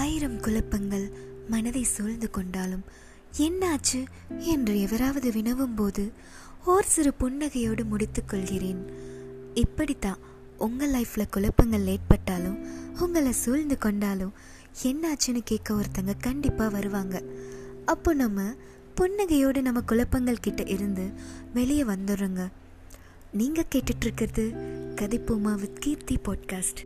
ஆயிரம் குழப்பங்கள் மனதை சூழ்ந்து கொண்டாலும் என்னாச்சு என்று எவராவது வினவும் போது ஓர் சிறு புன்னகையோடு முடித்துக் கொள்கிறேன். இப்படித்தான் உங்கள் லைஃப்பில் குழப்பங்கள் ஏற்பட்டாலும் உங்களை சூழ்ந்து கொண்டாலும் என்னாச்சுன்னு கேட்க ஒருத்தங்க கண்டிப்பாக வருவாங்க. அப்போ நம்ம புன்னகையோடு நம்ம குழப்பங்கள் கிட்ட இருந்து வெளியே வந்துடுறோங்க. நீங்கள் கேட்டுட்ருக்கிறது கதிப்பூமா வித் கீர்த்தி பாட்காஸ்ட்